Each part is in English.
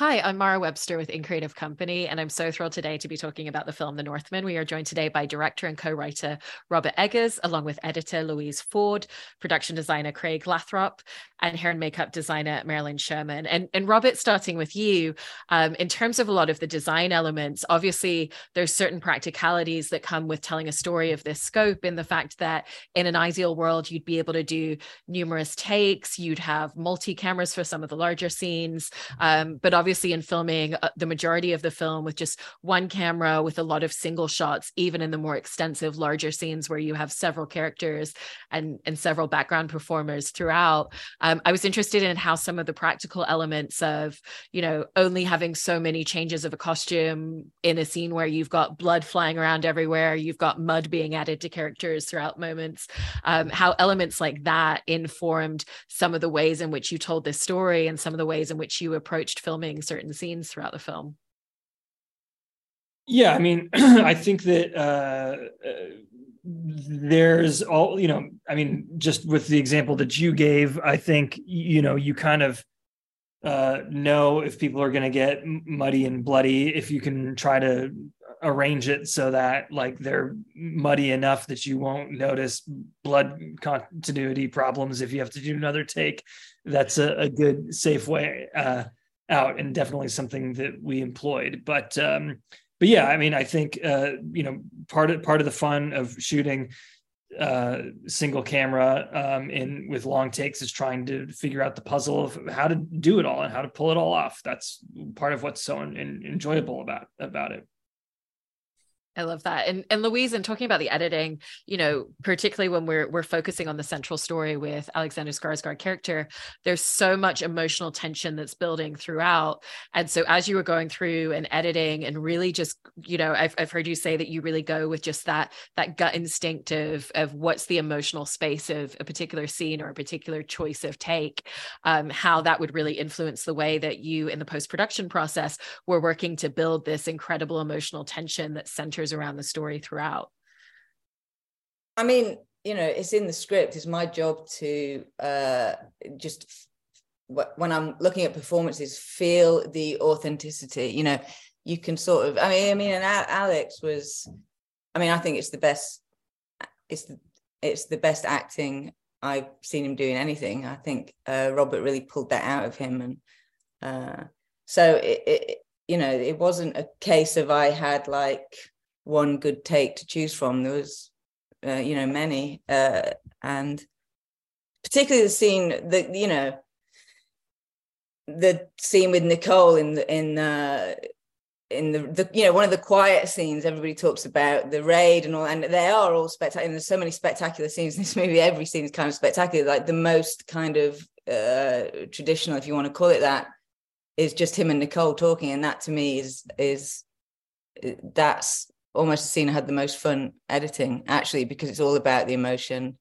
Hi, I'm Mara Webster with In Creative Company, and I'm so thrilled today to be talking about the film The Northman. We are joined today by director and co writer Robert Eggers, along with editor Louise Ford, production designer Craig Lathrop, and hair and makeup designer Maralyn Sherman. And, and Robert, starting with you, um, in terms of a lot of the design elements, obviously there's certain practicalities that come with telling a story of this scope in the fact that in an ideal world, you'd be able to do numerous takes, you'd have multi cameras for some of the larger scenes, um, but obviously obviously in filming uh, the majority of the film with just one camera with a lot of single shots even in the more extensive larger scenes where you have several characters and and several background performers throughout. Um, i was interested in how some of the practical elements of you know only having so many changes of a costume in a scene where you've got blood flying around everywhere you've got mud being added to characters throughout moments. Um, how elements like that informed some of the ways in which you told this story and some of the ways in which you approached filming certain scenes throughout the film. Yeah, I mean, I think that uh, uh, there's all you know. I mean, just with the example that you gave, I think you know you kind of uh, know if people are going to get muddy and bloody if you can try to arrange it so that like they're muddy enough that you won't notice blood continuity problems if you have to do another take that's a, a good safe way uh, out and definitely something that we employed. But um, but yeah, I mean, I think uh, you know part of part of the fun of shooting uh, single camera um, in with long takes is trying to figure out the puzzle of how to do it all and how to pull it all off. That's part of what's so in, in, enjoyable about about it. I love that. And and Louise, and talking about the editing, you know, particularly when we're we're focusing on the central story with Alexander Skarsgård character, there's so much emotional tension that's building throughout. And so as you were going through and editing and really just, you know, I've I've heard you say that you really go with just that that gut instinct of of what's the emotional space of a particular scene or a particular choice of take, um, how that would really influence the way that you in the post-production process were working to build this incredible emotional tension that centers centers around the story throughout. I mean you know it's in the script. It's my job to uh just when i'm looking at performances feel the authenticity you know. You can sort of i mean i mean and alex was i mean i think it's the best it's the, it's the best acting i've seen him doing anything. I think uh, robert really pulled that out of him and uh, so it, it you know it wasn't a case of i had like one good take to choose from. There was, uh, you know, many, uh, and particularly the scene that you know, the scene with Nicole in the in uh, in the, the you know one of the quiet scenes everybody talks about the raid and all and they are all spectacular there's so many spectacular scenes in this movie every scene is kind of spectacular like the most kind of uh traditional if you want to call it that is just him and nicole talking and that to me is is that's almost the scene I had the most fun editing actually because it's all about the emotion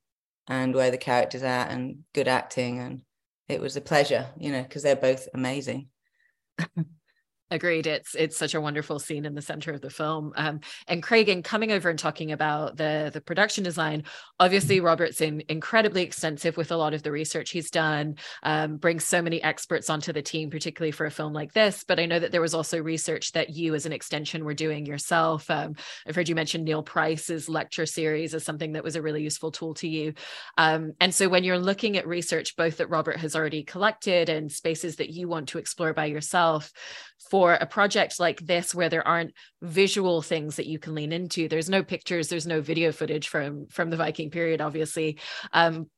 and where the characters are and good acting and it was a pleasure you know because they're both amazing Agreed. It's it's such a wonderful scene in the center of the film. Um, and Craig, in coming over and talking about the the production design, obviously Robert's in, incredibly extensive with a lot of the research he's done. Um, brings so many experts onto the team, particularly for a film like this. But I know that there was also research that you, as an extension, were doing yourself. Um, I've heard you mention Neil Price's lecture series as something that was a really useful tool to you. Um, and so when you're looking at research, both that Robert has already collected and spaces that you want to explore by yourself for a project like this where there aren't visual things that you can lean into. There's no pictures there's no video footage from from the viking period obviously. Um,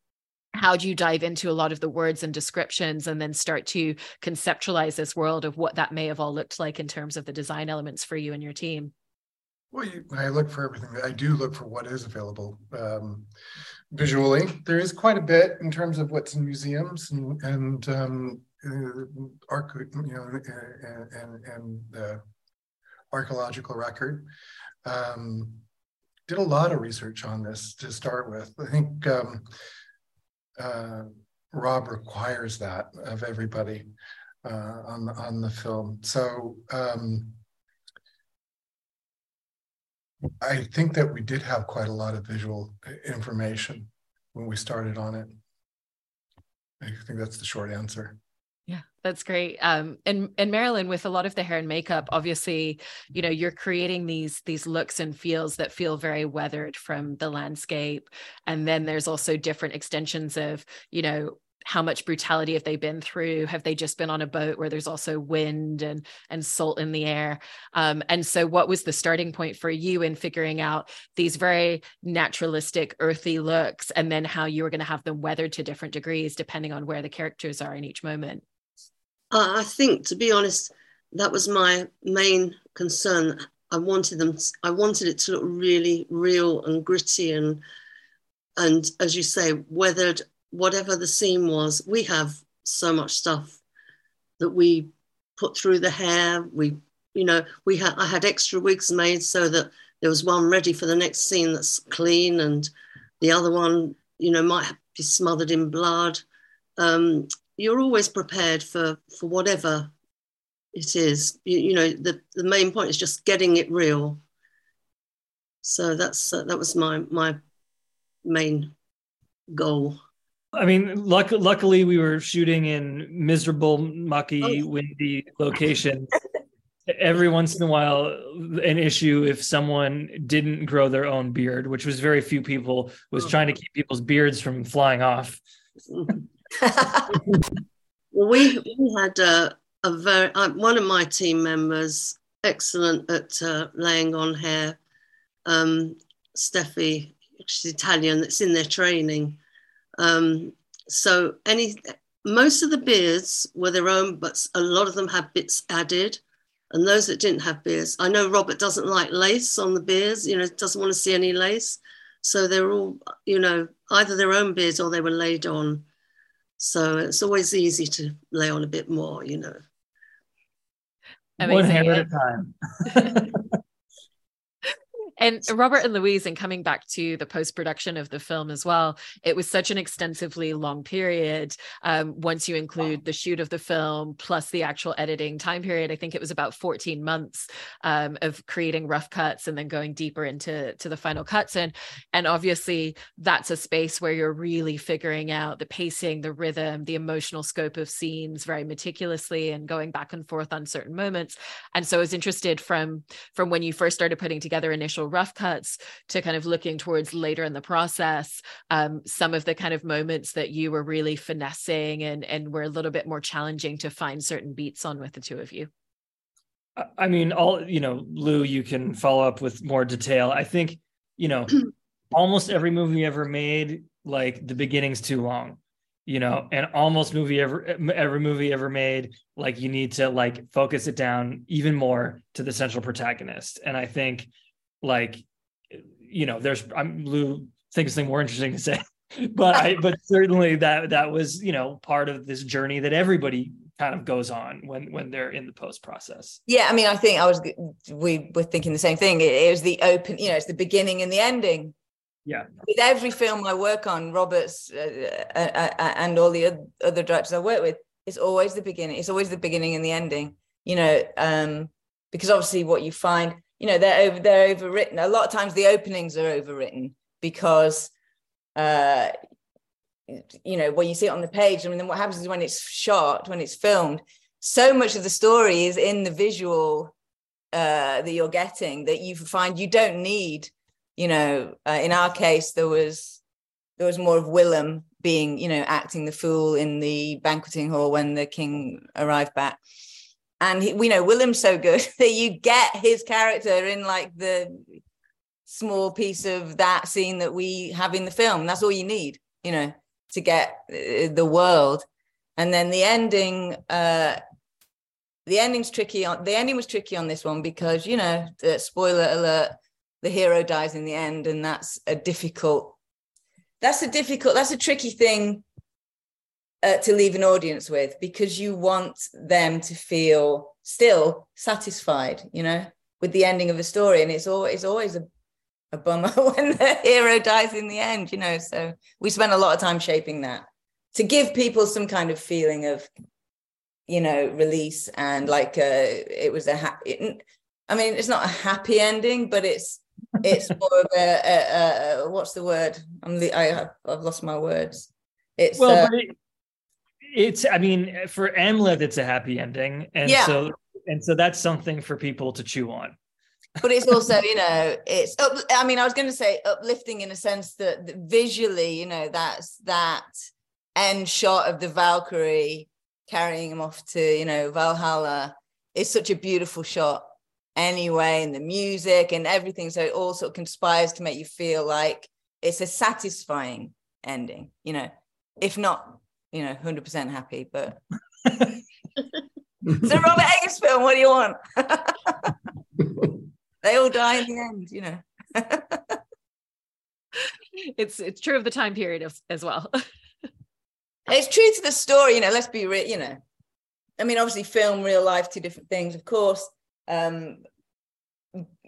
how do you dive into a lot of the words and descriptions and then start to conceptualize this world of what that may have all looked like in terms of the design elements for you and your team? Well you, i look for everything. I do look for what is available um, visually. There is quite a bit in terms of what's in museums and, and um, uh, arch, you know, and, and, and the archaeological record. Um, did a lot of research on this to start with. I think um, uh, Rob requires that of everybody uh, on the, on the film. So um, I think that we did have quite a lot of visual information when we started on it. I think that's the short answer. That's great. Um, and and Maralyn, with a lot of the hair and makeup, obviously, you know, you're creating these these looks and feels that feel very weathered from the landscape. And then there's also different extensions of, you know, how much brutality have they been through have they just been on a boat where there's also wind and and salt in the air um, and so what was the starting point for you in figuring out these very naturalistic earthy looks and then how you were going to have them weathered to different degrees depending on where the characters are in each moment uh, I think, to be honest, that was my main concern. I wanted them. I wanted it to look really real and gritty and and as you say, weathered. Whatever the scene was, we have so much stuff that we put through the hair. We, you know, we had I had extra wigs made so that there was one ready for the next scene that's clean, and the other one, you know, might be smothered in blood. Um, you're always prepared for for whatever it is. You, you know, the the main point is just getting it real. So that's uh, that was my my main goal. I mean, luck- luckily we were shooting in miserable, mucky, oh. windy locations. Every once in a while, an issue if someone didn't grow their own beard, which was very few people, was oh. trying to keep people's beards from flying off. well, we we had a, a very uh, one of my team members, excellent at uh, laying on hair, um, Steffi. She's Italian. That's in their training. Um, so any most of the beards were their own, but a lot of them had bits added. And those that didn't have beards, I know Robert doesn't like lace on the beards. You know, doesn't want to see any lace. So they're all, you know, either their own beards or they were laid on. So it's always easy to lay on a bit more, you know. Amazing. One hair at a time. And Robert and Louise, and coming back to the post production of the film as well, it was such an extensively long period. Um, once you include the shoot of the film plus the actual editing time period, I think it was about 14 months um, of creating rough cuts and then going deeper into to the final cuts. And, and obviously, that's a space where you're really figuring out the pacing, the rhythm, the emotional scope of scenes very meticulously and going back and forth on certain moments. And so I was interested from from when you first started putting together initial rough cuts to kind of looking towards later in the process um, some of the kind of moments that you were really finessing and and were a little bit more challenging to find certain beats on with the two of you? I mean all you know lou you can follow up with more detail. I think you know almost every movie ever made like the beginning's too long you know and almost movie ever every movie ever made like you need to like focus it down even more to the central protagonist. And i think like you know there's i'm lou thinks something more interesting to say but i but certainly that that was you know part of this journey that everybody kind of goes on when when they're in the post process. Yeah i mean i think i was we were thinking the same thing. It, it was the open you know it's the beginning and the ending. Yeah. With every film i work on roberts uh, uh, uh, and all the other directors i work with it's always the beginning it's always the beginning and the ending you know um because obviously what you find you know they're over they're overwritten. A lot of times the openings are overwritten because uh you know when you see it on the page I mean then what happens is when it's shot when it's filmed so much of the story is in the visual uh that you're getting that you find you don't need you know uh, in our case there was there was more of Willem being you know acting the fool in the banqueting hall when the king arrived back and he, we know Willem's so good that you get his character in like the small piece of that scene that we have in the film. That's all you need, you know, to get uh, the world. And then the ending, uh, the ending's tricky. On the ending was tricky on this one because you know, the spoiler alert, the hero dies in the end, and that's a difficult. That's a difficult. That's a tricky thing uh, to leave an audience with because you want them to feel still satisfied, you know, with the ending of a story. And it's always always a, a bummer when the hero dies in the end, you know. So we spent a lot of time shaping that to give people some kind of feeling of, you know, release and like uh, it was a. I mean, it's not a happy ending, but it's it's more of a, a, a, what's the word? I'm the I I've lost my words. It's well, uh, it's i mean for amleth it's a happy ending. And Yeah. so and so that's something for people to chew on. But it's also you know it's up, i mean i was going to say uplifting in a sense that, that visually you know that's that end shot of the valkyrie carrying him off to you know valhalla is such a beautiful shot anyway and the music and everything. So it all sort of conspires to make you feel like it's a satisfying ending you know if not you know 100% happy but it's a robert eggers film what do you want? They all die in the end you know. It's it's true of the time period as, as well. It's true to the story you know let's be real you know. I mean obviously film real life two different things of course um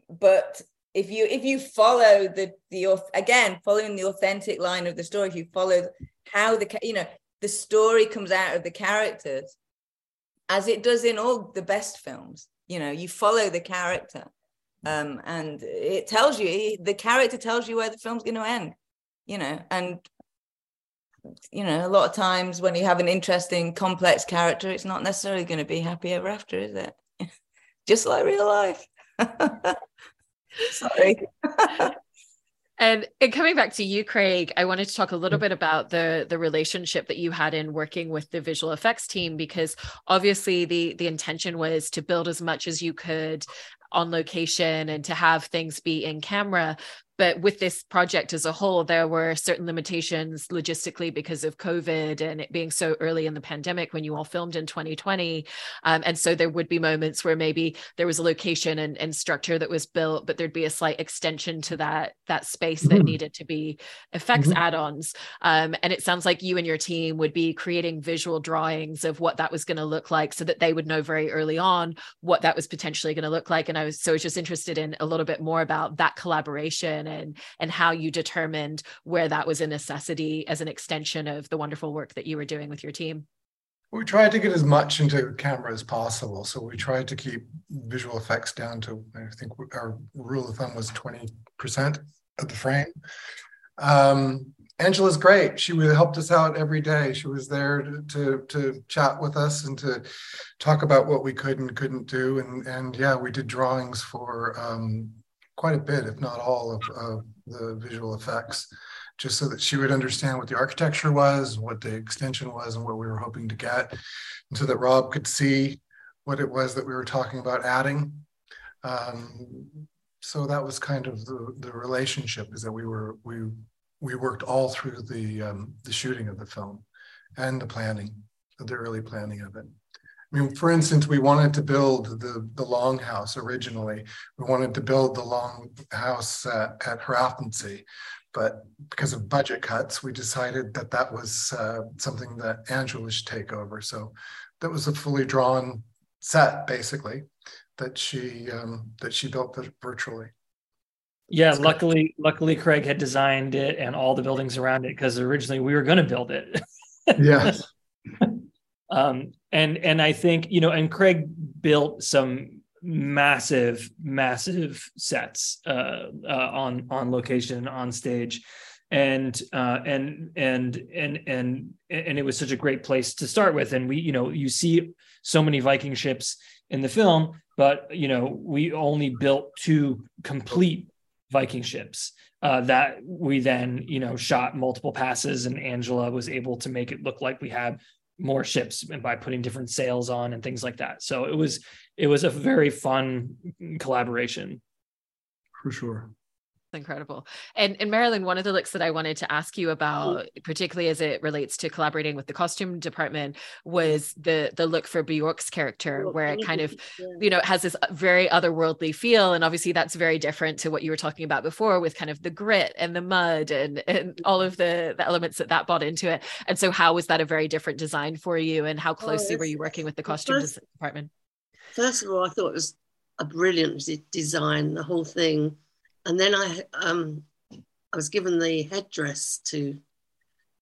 but if you if you follow the the again following the authentic line of the story if you follow how the you know the story comes out of the characters as it does in all the best films. You know you follow the character um and it tells you the character tells you where the film's going to end you know and you know a lot of times when you have an interesting complex character it's not necessarily going to be happy ever after is it? Just like real life. Sorry And, and coming back to you, Craig, I wanted to talk a little mm. bit about the the relationship that you had in working with the visual effects team, because obviously the the intention was to build as much as you could on location and to have things be in camera. But with this project as a whole, there were certain limitations logistically because of COVID and it being so early in the pandemic when you all filmed in 2020. Um, and so there would be moments where maybe there was a location and, and structure that was built, but there'd be a slight extension to that that space that Mhm. needed to be effects Mhm. add-ons. Um, and it sounds like you and your team would be creating visual drawings of what that was going to look like so that they would know very early on what that was potentially going to look like. And I was so I was just interested in a little bit more about that collaboration and and how you determined where that was a necessity as an extension of the wonderful work that you were doing with your team. We tried to get as much into camera as possible. So we tried to keep visual effects down to, I think our rule of thumb was 20% of the frame. Um, Angela's great. She helped us out every day. She was there to, to, to chat with us and to talk about what we could and couldn't do. And, and yeah, we did drawings for um, quite a bit, if not all of, of the visual effects just so that she would understand what the architecture was, what the extension was, and what we were hoping to get, and so that Rob could see what it was that we were talking about adding. Um, so that was kind of the, the relationship is that we were we we worked all through the um, the shooting of the film and the planning, the early planning of it. I mean, for instance, we wanted to build the the longhouse originally. We wanted to build the longhouse at, at Hrafnsey, but because of budget cuts, we decided that that was uh, something that Angela should take over. So that was a fully drawn set, basically, that she um, that she built virtually. Yeah, That's good. luckily, luckily Craig had designed it and all the buildings around it because originally we were going to build it. Yes. um, and and I think you know, and Craig built some massive, massive sets uh, uh, on on location on stage, and uh, and and and and and it was such a great place to start with. And we, you know, you see so many Viking ships in the film, but you know, we only built two complete Viking ships uh, that we then, you know, shot multiple passes, and Angela was able to make it look like we had more ships and by putting different sails on and things like that. So it was it was a very fun collaboration. For sure. Incredible. And and Maralyn, one of the looks that I wanted to ask you about, particularly as it relates to collaborating with the costume department, mm-hmm. was the the look for Bjork's character, where it kind of you know, it has this uh, very otherworldly feel. And obviously that's very different to what you were talking about before with kind of the grit and the mud and, and all mm-hmm. of the, the elements that that bought into it. And so how was that a very different design for you and how oh, closely were you working with the costume first- department? First of all, I thought it was a brilliant design, the whole thing. And then I um, I was given the headdress to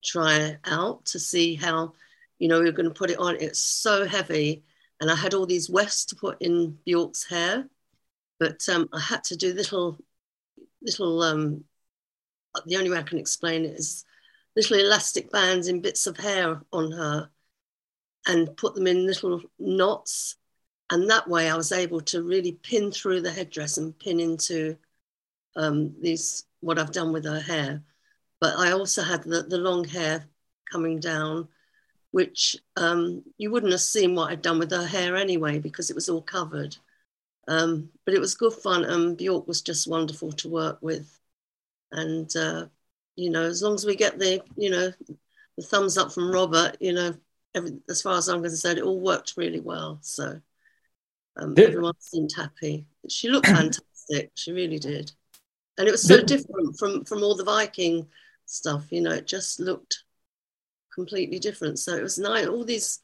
try out to see how, you know, we were going to put it on. It's so heavy. And I had all these wefts to put in Bjork's hair, but um, I had to do little, little, um, the only way I can explain it is little elastic bands in bits of hair on her and put them in little knots. And that way I was able to really pin through the headdress and pin into um, these, what I've done with her hair. But I also had the, the long hair coming down, which um, you wouldn't have seen what I'd done with her hair anyway, because it was all covered. Um, but it was good fun. And Bjork was just wonderful to work with. And, uh, you know, as long as we get the, you know, the thumbs up from Robert, you know, every, as far as I'm concerned, it all worked really well. So um, everyone seemed happy. She looked fantastic. She really did. And it was so different from, from all the Viking stuff, you know, it just looked completely different. So it was nice. All these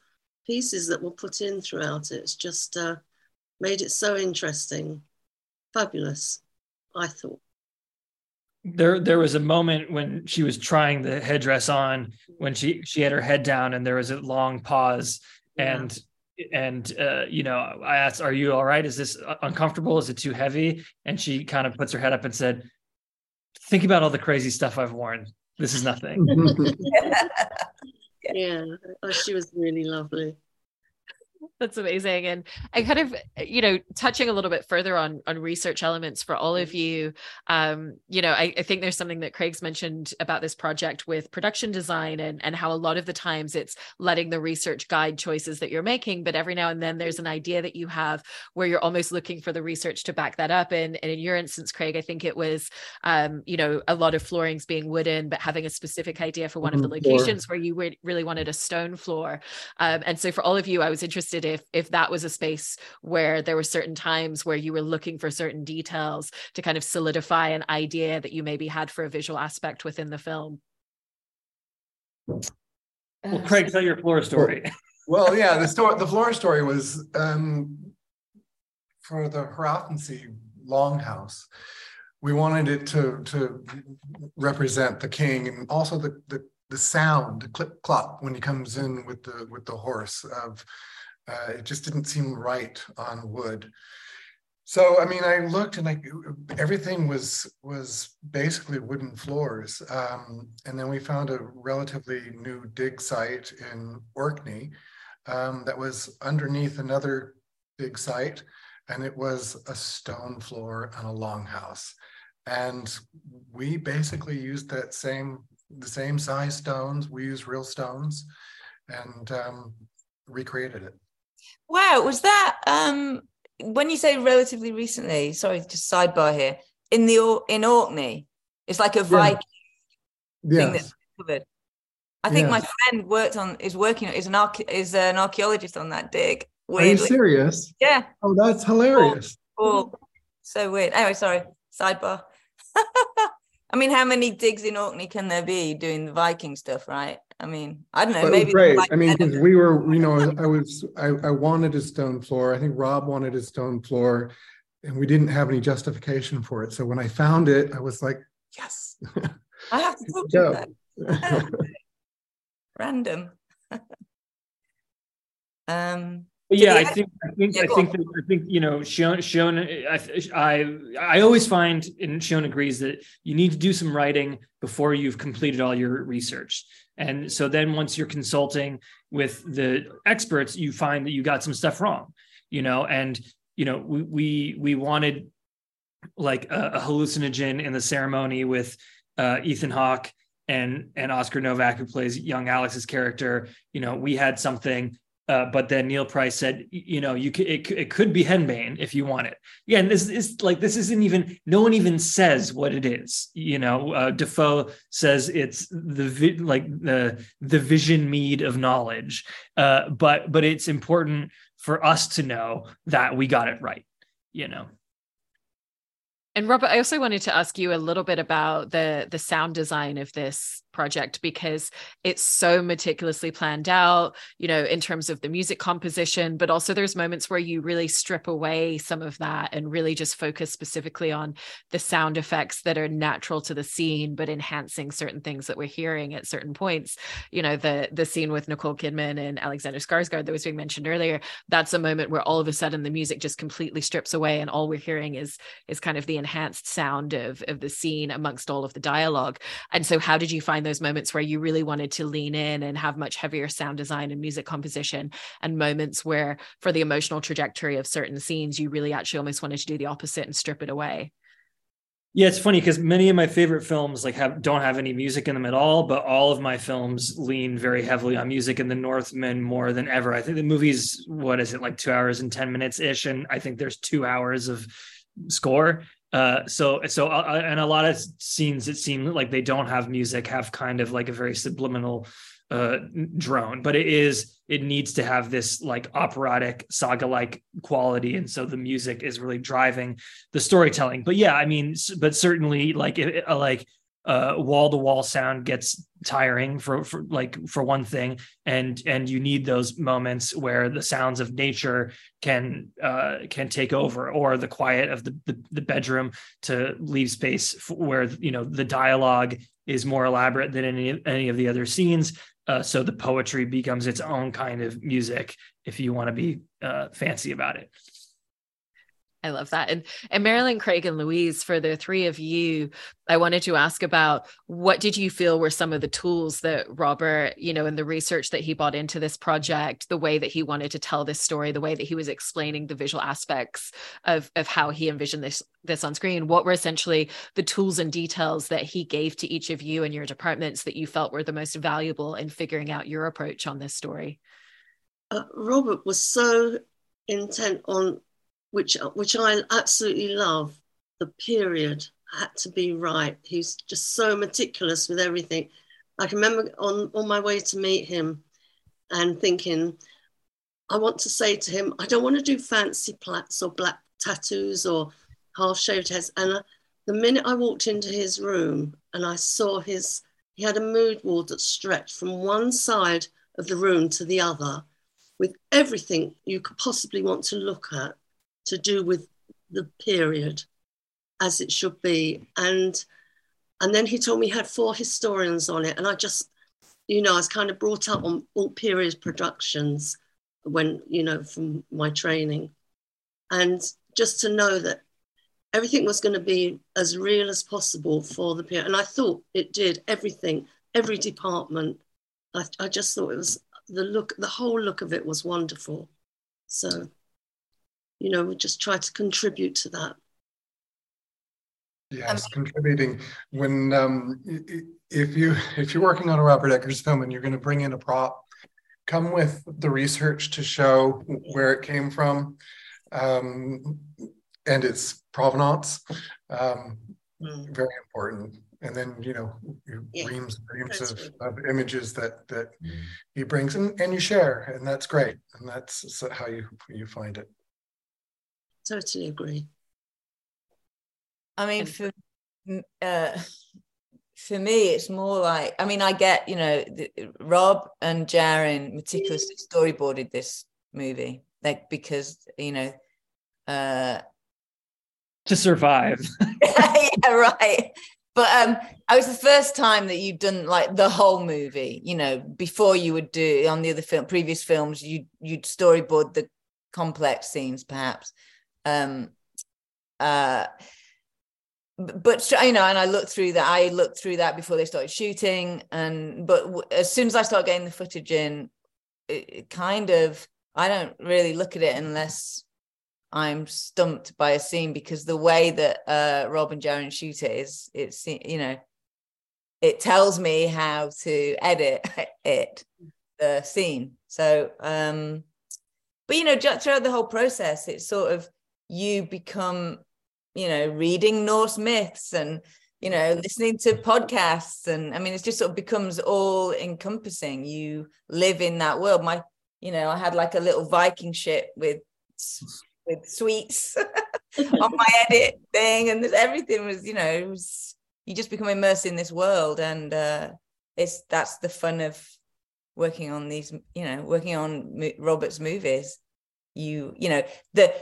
pieces that were put in throughout it, it's just uh, made it so interesting. Fabulous, I thought there there was a moment when she was trying the headdress on when she she had her head down and there was a long pause and and uh, you know i asked are you all right? Is this uncomfortable? Is it too heavy? And she kind of puts her head up and said think about all the crazy stuff i've worn. This is nothing. Yeah oh, she was really lovely that's amazing and i kind of you know touching a little bit further on on research elements for all of mm-hmm. you um you know I, I, think there's something that craig's mentioned about this project with production design and and how a lot of the times it's letting the research guide choices that you're making but every now and then there's an idea that you have where you're almost looking for the research to back that up and, and in your instance craig i think it was um you know a lot of floorings being wooden but having a specific idea for one of the mm-hmm. locations where you really wanted a stone floor um, and so for all of you i was interested interested if if that was a space where there were certain times where you were looking for certain details to kind of solidify an idea that you maybe had for a visual aspect within the film. Well, Craig, tell your floor story. Well, yeah, the story, the floor story was um, for the Hrafnsey longhouse. We wanted it to to represent the king and also the the the sound, the clip clop when he comes in with the with the horse of uh, it just didn't seem right on wood. So I mean, I looked and I everything was was basically wooden floors. Um, and then we found a relatively new dig site in Orkney um, that was underneath another big site, and it was a stone floor and a longhouse. And we basically used that same the same size stones. We used real stones, and um, recreated it. Wow, was that um when you say relatively recently? Sorry, just sidebar here. In the in Orkney, it's like a Viking yeah. thing yes. that's covered. I think yes. my friend worked on is working is an arch, is an archaeologist on that dig. Weirdly. Are you serious? Yeah. Oh, that's hilarious. Cool. cool. So weird. Anyway, sorry. Sidebar. I mean, how many digs in Orkney can there be doing the Viking stuff, right? I mean, I don't know. But maybe great. I mean, because we were, you know, I was, I, I wanted a stone floor. I think Rob wanted a stone floor, and we didn't have any justification for it. So when I found it, I was like, yes. I have to talk to you. Random. um, yeah, I think I think yeah, I think that, I think you know Sjón Sjón I, I I always find and Sjón agrees that you need to do some writing before you've completed all your research. And so then once you're consulting with the experts, you find that you got some stuff wrong, you know, and you know, we we, we wanted like a, a hallucinogen in the ceremony with uh, Ethan Hawke and and Oscar Novak who plays young Alex's character. You know, we had something uh, but then Neil Price said, you know, you could it, it could be henbane if you want it. Yeah, and this is like this isn't even no one even says what it is. You know, uh, Dafoe says it's the vi- like the the vision mead of knowledge, uh, but but it's important for us to know that we got it right. You know. And Robert, I also wanted to ask you a little bit about the the sound design of this project because it's so meticulously planned out, you know, in terms of the music composition, but also there's moments where you really strip away some of that and really just focus specifically on the sound effects that are natural to the scene, but enhancing certain things that we're hearing at certain points. You know, the the scene with Nicole Kidman and Alexander Skarsgård that was being mentioned earlier, that's a moment where all of a sudden the music just completely strips away and all we're hearing is is kind of the enhanced sound of of the scene amongst all of the dialogue. And so how did you find those moments where you really wanted to lean in and have much heavier sound design and music composition and moments where for the emotional trajectory of certain scenes you really actually almost wanted to do the opposite and strip it away yeah, it's funny because many of my favorite films like have don't have any music in them at all, but all of my films lean very heavily on music in the Northman more than ever. I think the movie's what is it like two hours and ten minutes ish, and I think there's two hours of score. Uh, so so uh, and a lot of scenes it seemed like they don't have music have kind of like a very subliminal uh, drone, but it is it needs to have this like operatic saga like quality, and so the music is really driving the storytelling. But yeah, I mean, but certainly like it, uh, like wall to wall sound gets tiring for, for like for one thing and and you need those moments where the sounds of nature can uh can take over or the quiet of the the, the bedroom to leave space where you know the dialogue is more elaborate than any any of the other scenes uh, so the poetry becomes its own kind of music if you want to be uh, fancy about it. I love that. And and Maralyn, Craig, and Louise, for the three of you, I wanted to ask about what did you feel were some of the tools that Robert, you know, in the research that he brought into this project, the way that he wanted to tell this story, the way that he was explaining the visual aspects of, of how he envisioned this this on screen. What were essentially the tools and details that he gave to each of you and your departments that you felt were the most valuable in figuring out your approach on this story? Uh, Robert was so intent on which which I absolutely love. The period had to be right. He's just so meticulous with everything. I can remember on on my way to meet him, and thinking, I want to say to him, I don't want to do fancy plaits or black tattoos or half shaved heads. And uh, the minute I walked into his room and I saw his, he had a mood board that stretched from one side of the room to the other with everything you could possibly want to look at to do with the period as it should be. And and then he told me he had four historians on it. And I just, you know, I was kind of brought up on all period productions when, you know, from my training. And just to know that everything was going to be as real as possible for the period. And I thought it did everything, every department. I, I just thought it was the look, the whole look of it was wonderful. So you know, we just try to contribute to that. Yes, um, contributing. When um, if you if you're working on a Robert Eggers film and you're going to bring in a prop, come with the research to show where it came from um, and its provenance. Um, mm. Very important. And then you know, yeah. reams and reams of, of, images that that mm. he brings and, and you share, and that's great. And that's how you you find it totally agree. I mean, for uh, for me, it's more like I mean, I get you know, the, Rob and Jarin meticulously storyboarded this movie, like because you know, uh, to survive. yeah, right. But um, I was the first time that you'd done like the whole movie. You know, before you would do on the other film, previous films, you you'd storyboard the complex scenes, perhaps um uh but you know and i looked through that i looked through that before they started shooting and but w- as soon as i start getting the footage in it, it kind of i don't really look at it unless i'm stumped by a scene because the way that uh rob and Jarin shoot it is it's you know it tells me how to edit it the scene. So um but you know throughout the whole process it's sort of you become you know reading norse myths and you know listening to podcasts. And i mean it just sort of becomes all encompassing you live in that world. My you know i had like a little viking ship with with sweets on my edit thing. And everything was you know it was you just become immersed in this world. And uh it's that's the fun of working on these you know working on robert's movies. You you know the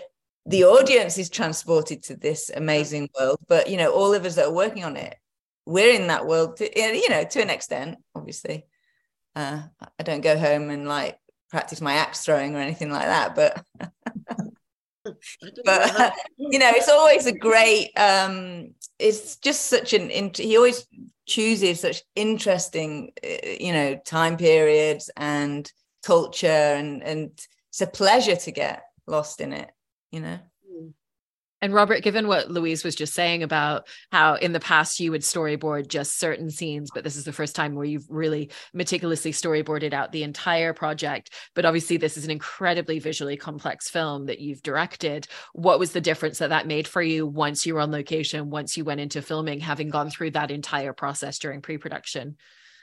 the audience is transported to this amazing world but you know all of us that are working on it we're in that world to, you know to an extent obviously uh, i don't go home and like practice my axe throwing or anything like that but but uh, you know it's always a great um it's just such an he always chooses such interesting, uh, you know, time periods and culture, and and it's a pleasure to get lost in it. You know. Mm. And Robert, given what Louise was just saying about how in the past you would storyboard just certain scenes, but this is the first time where you've really meticulously storyboarded out the entire project. But obviously, this is an incredibly visually complex film that you've directed. What was the difference that that made for you once you were on location, once you went into filming, having gone through that entire process during pre production?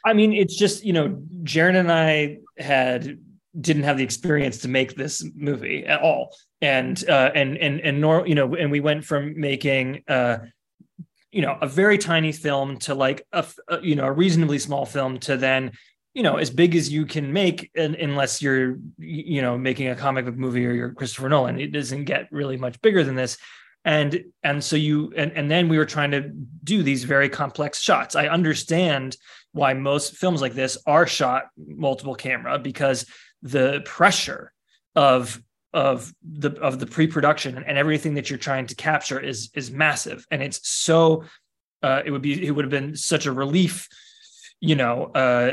I mean, it's just, you know, Jarin and I had didn't have the experience to make this movie at all and uh, and and and nor you know and we went from making uh, you know a very tiny film to like a, a, you know a reasonably small film to then you know as big as you can make and, unless you're you know making a comic book movie or you're Christopher Nolan. It doesn't get really much bigger than this. And and so you and and then we were trying to do these very complex shots. I understand why most films like this are shot multiple camera because the pressure of of the of the pre-production and everything that you're trying to capture is is massive. And it's so uh, it would be it would have been such a relief you know uh,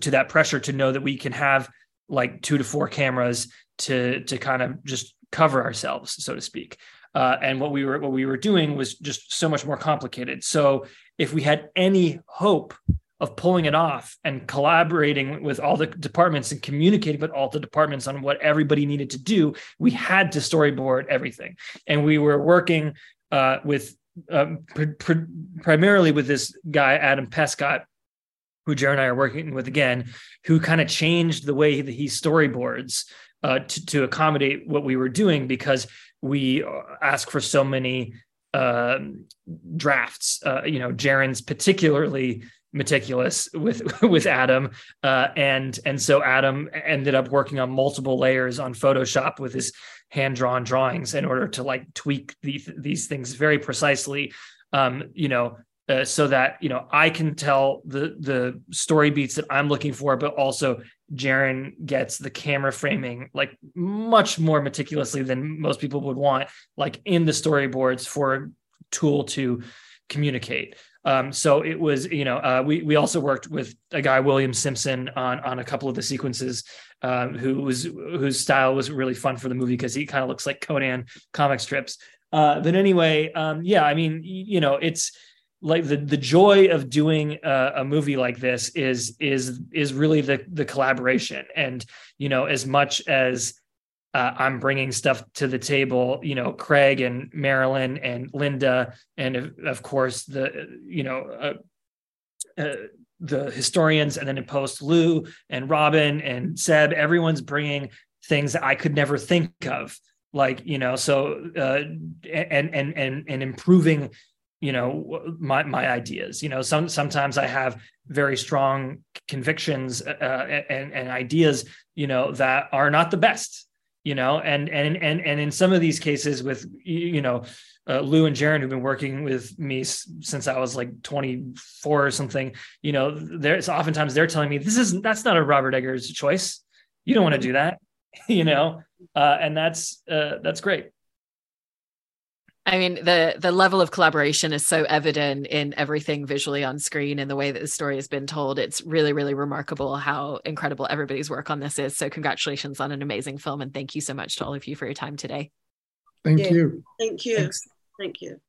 to that pressure to know that we can have like two to four cameras to to kind of just cover ourselves so to speak. Uh, and what we were what we were doing was just so much more complicated. So if we had any hope of pulling it off and collaborating with all the departments and communicating with all the departments on what everybody needed to do, we had to storyboard everything. And we were working uh, with um, pr- pr- primarily with this guy, Adam Pescott, who Jarin and I are working with again, who kind of changed the way that he storyboards uh, to, to accommodate what we were doing because we ask for so many uh, drafts. Uh, you know, Jarin's particularly meticulous with with Adam, uh, and and so Adam ended up working on multiple layers on Photoshop with his hand drawn drawings in order to like tweak these these things very precisely. Um, you know, uh, so that you know I can tell the the story beats that I'm looking for, but also Jarin gets the camera framing like much more meticulously than most people would want, like in the storyboards for a tool to communicate. Um, so it was, you know, uh, we we also worked with a guy William Simpson on on a couple of the sequences, um, who was whose style was really fun for the movie because he kind of looks like Conan comic strips. Uh, but anyway, um, yeah, I mean, you know, it's like the the joy of doing a, a, movie like this is is is really the the collaboration and you know as much as uh, I'm bringing stuff to the table, you know, Craig and Maralyn and Linda, and of course the, you know, uh, uh, the historians, and then in post Lou and Robin and Seb, everyone's bringing things that I could never think of, like you know, so uh, and and and and improving, you know, my my ideas. You know, some sometimes I have very strong convictions uh, and and ideas, you know, that are not the best you know and and and and in some of these cases with you know uh, Lou and Jarin, who've been working with me since I was like 24 or something, you know, there's oftentimes they're telling me this is that's not a Robert Eggers choice. You don't want to do that, you know, uh, and that's uh, that's great. I mean, the the level of collaboration is so evident in everything visually on screen and the way that the story has been told. It's really, really remarkable how incredible everybody's work on this is. So, congratulations on an amazing film, and thank you so much to all of you for your time today. Thank you. Thank you. Thank you.